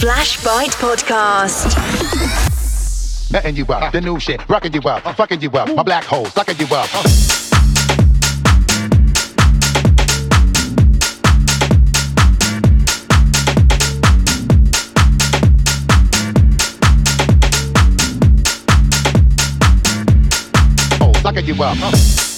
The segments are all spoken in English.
Flashbite Podcast. Letting you up, the new shit, rocking you up, fucking you up, my black hole, sucking you up. Oh, sucking you up.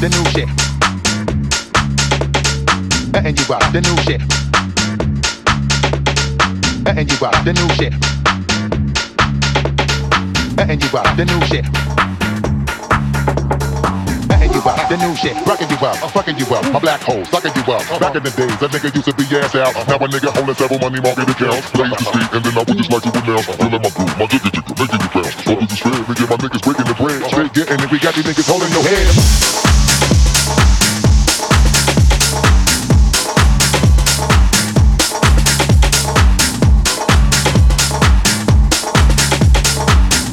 The new shit. And you up, the new shit. And you up, the new shit. Letting you up, the new shit. Letting you up, the new shit. Rocking you up, uh, fucking you up, my black hole, sucking you up. Back in the days, that nigga used to be ass out. Now a nigga holding several money market accounts. Blaze the street, and then I would just like to announce. Feeling my groove, my jiggy jiggy, making you bounce. Go to the strip, and my niggas breaking the bread. Straight getting it, we got these niggas holding your head.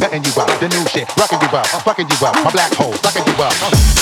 Letting you up, the new shit, rocking you up, uh, fucking you up, my black hole, sucking you up.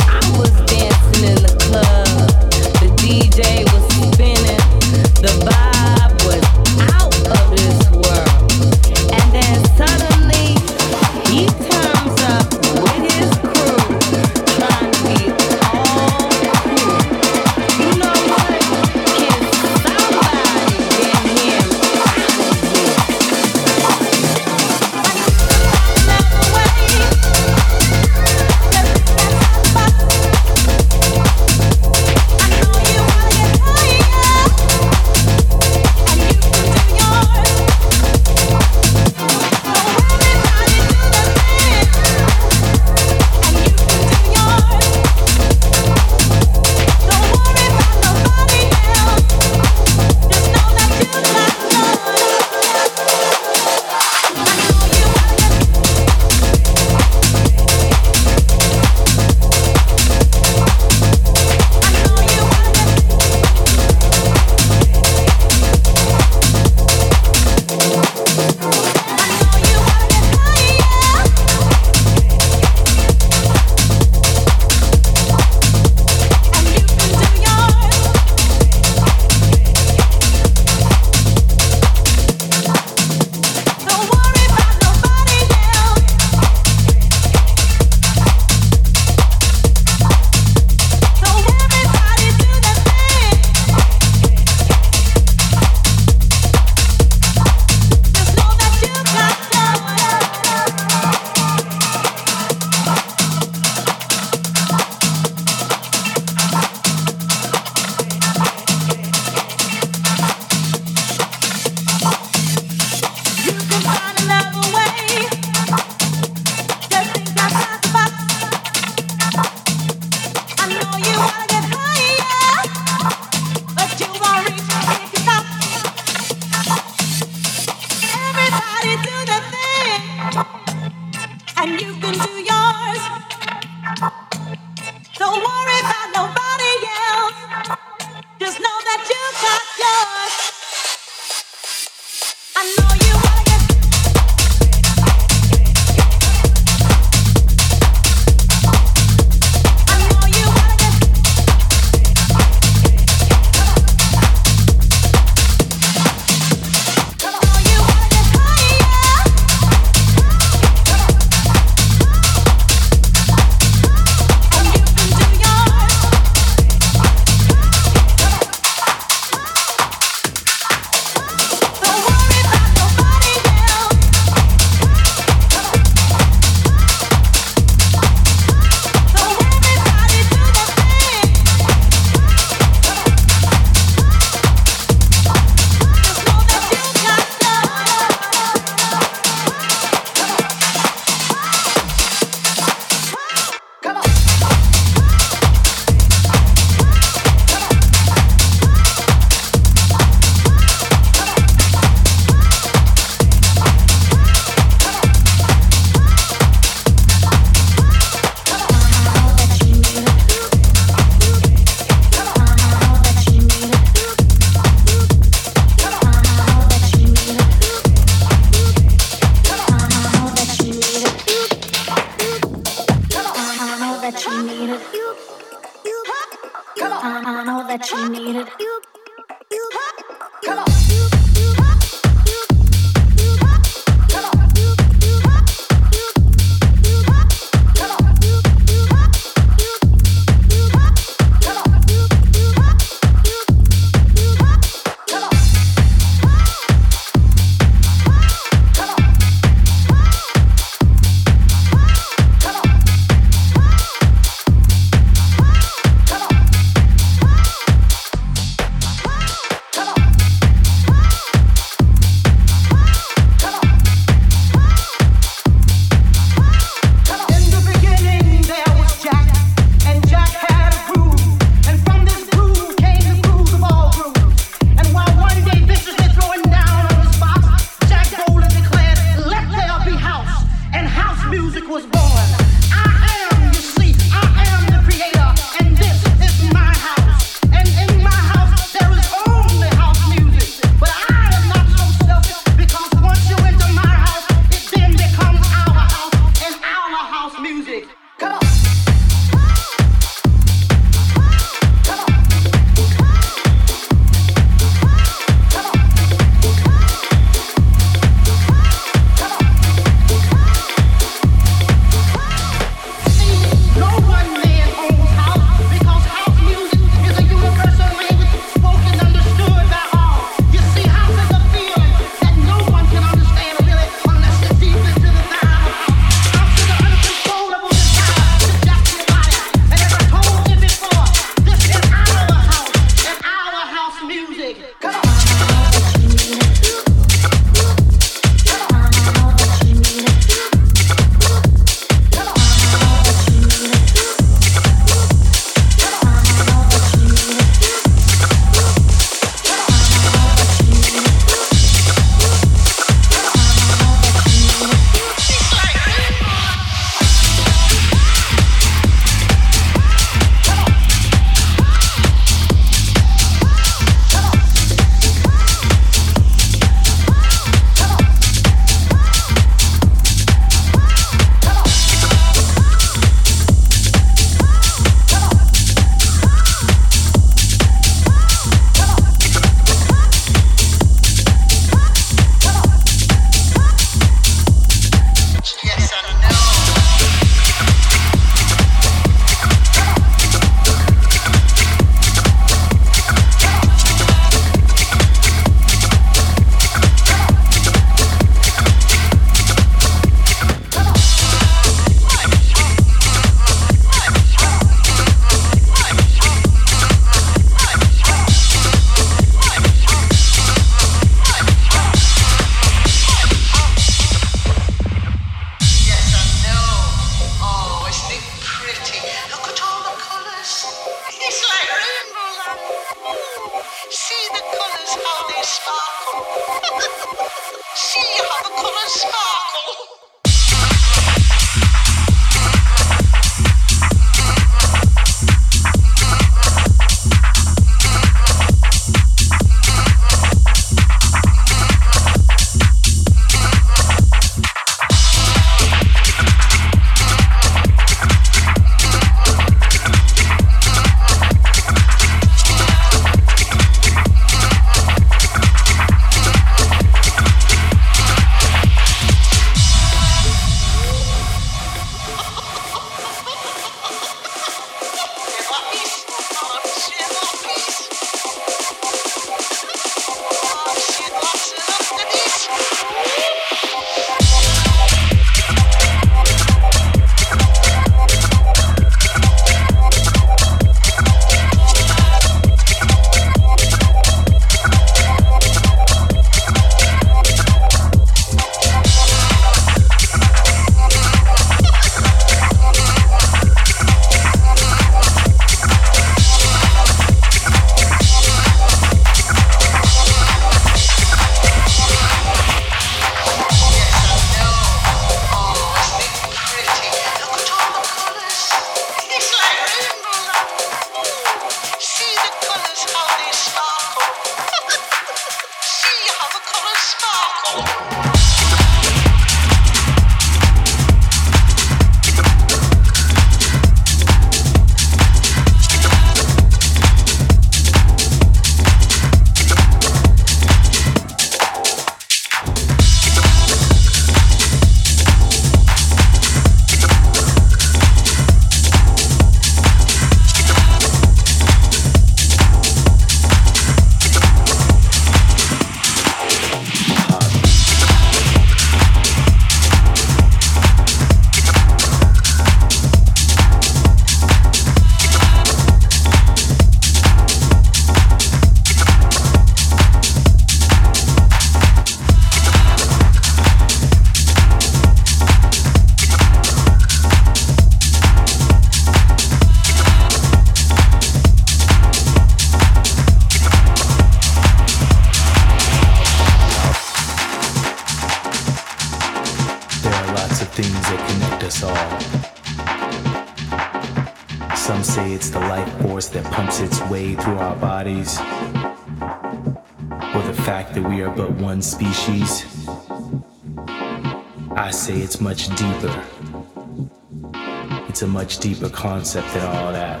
A much deeper concept than all that.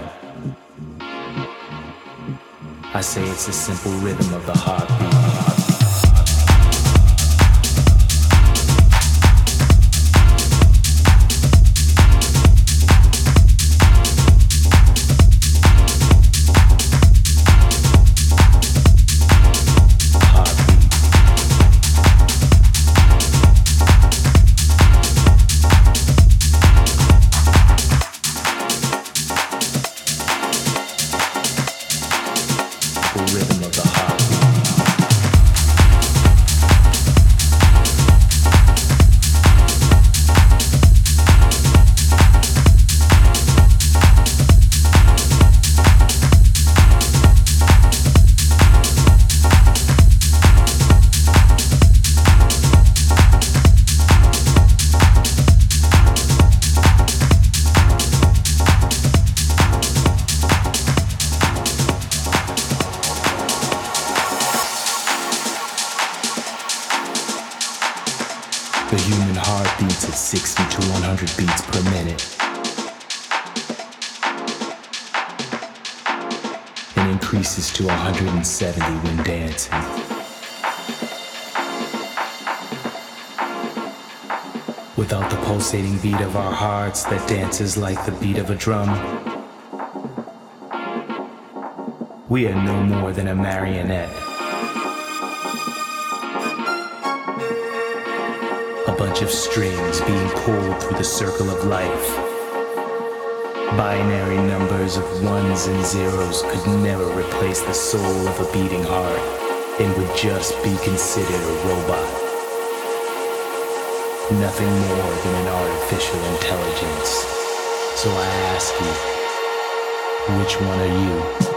I say it's the simple rhythm of the heartbeat. Hearts that dances like the beat of a drum, we are no more than a marionette. A bunch of strings being pulled through the circle of life. Binary numbers of ones and zeros could never replace the soul of a beating heart and would just be considered a robot. Nothing more than an artificial intelligence. So I ask you, which one are you?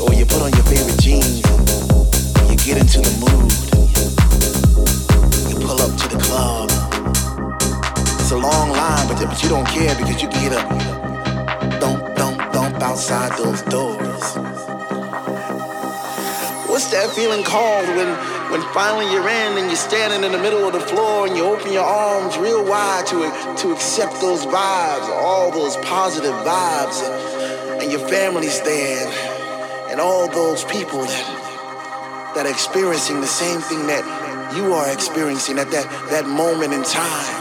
or you put on your favorite jeans and you get into the mood. You pull up to the club. It's a long line, but, but you don't care because you get up. Don't, dump outside those doors. What's that feeling called when, when finally you're in and you're standing in the middle of the floor and you open your arms real wide to, to accept those vibes, all those positive vibes, and your family's there? and all those people that that are experiencing the same thing that you are experiencing at that, that moment in time.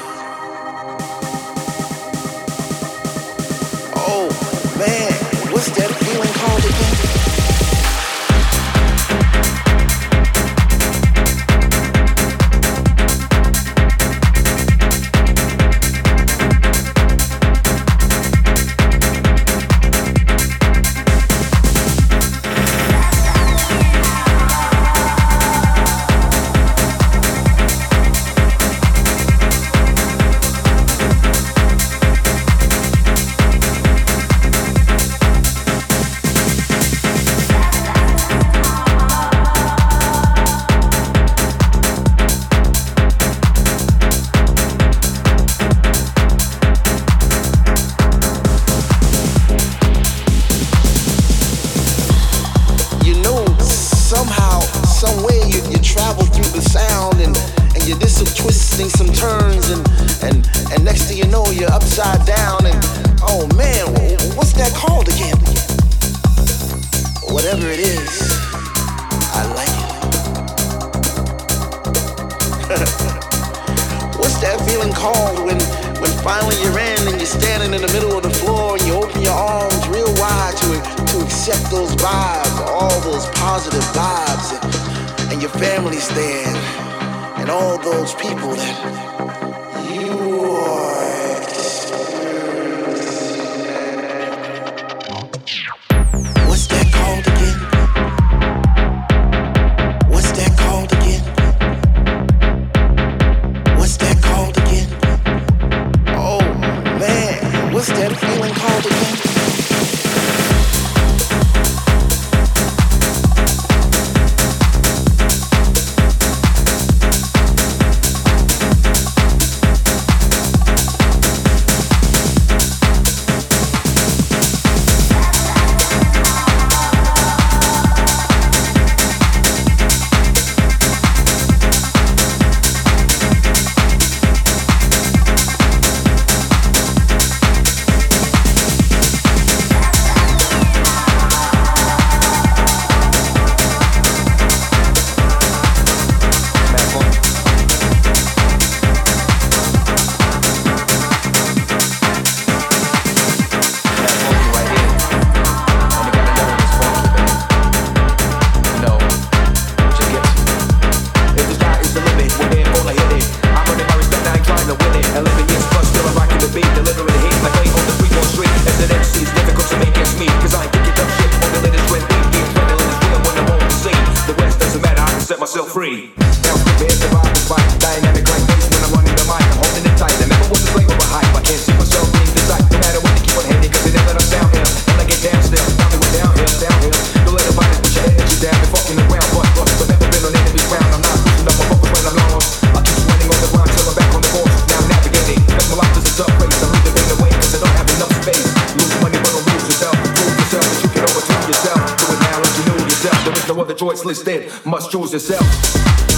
choice dead. Must choose yourself.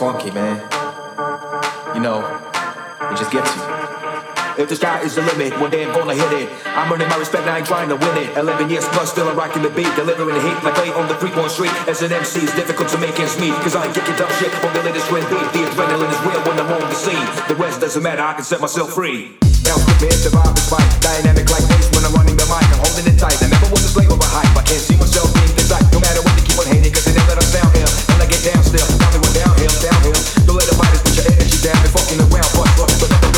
funky, man. You know, it just gets you. If the sky is the limit, one day I'm gonna hit it. I'm earning my respect, I ain't trying to win it. 11 years plus, still I'm rocking the beat, delivering the heat like late on the Freeborn Street. As an MC, it's difficult to make ends meet, cause I ain't kicking dumb shit on the latest trend beat. The adrenaline is real when I'm on the scene. The rest doesn't matter, I can set myself free. Now put me into vibe, it's dynamic like this when I'm running the mic. I'm holding it tight, I never was a slave of a hype. I can't see myself being downhill, downhill. Don't let the fighters put your energy down, they fucking around, but, but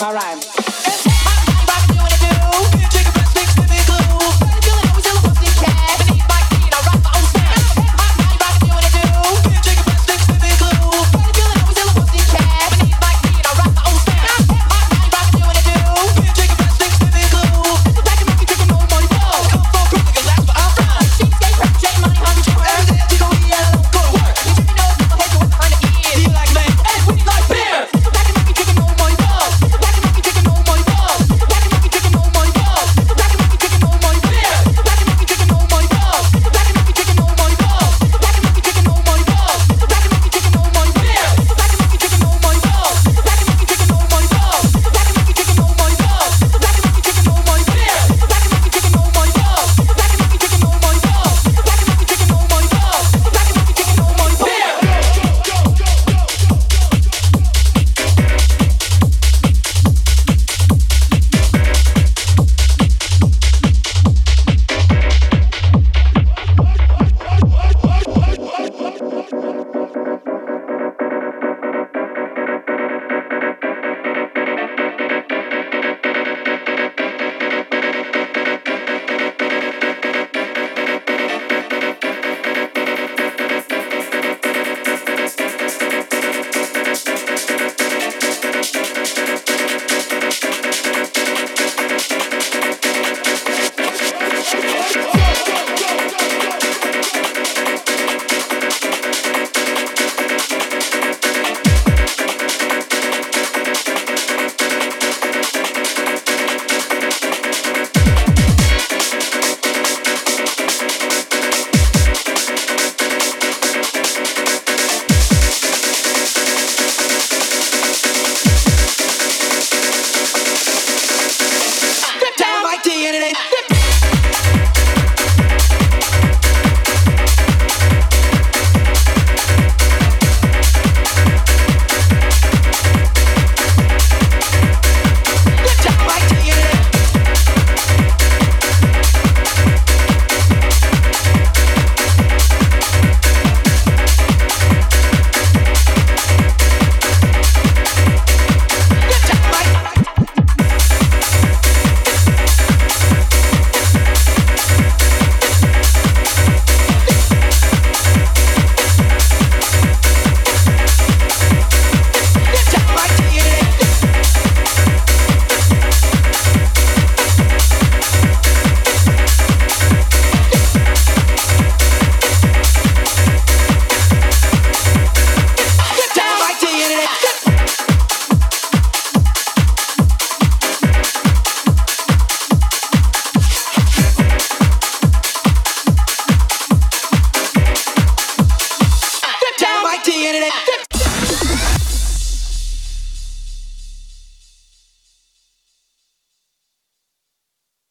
rhyme.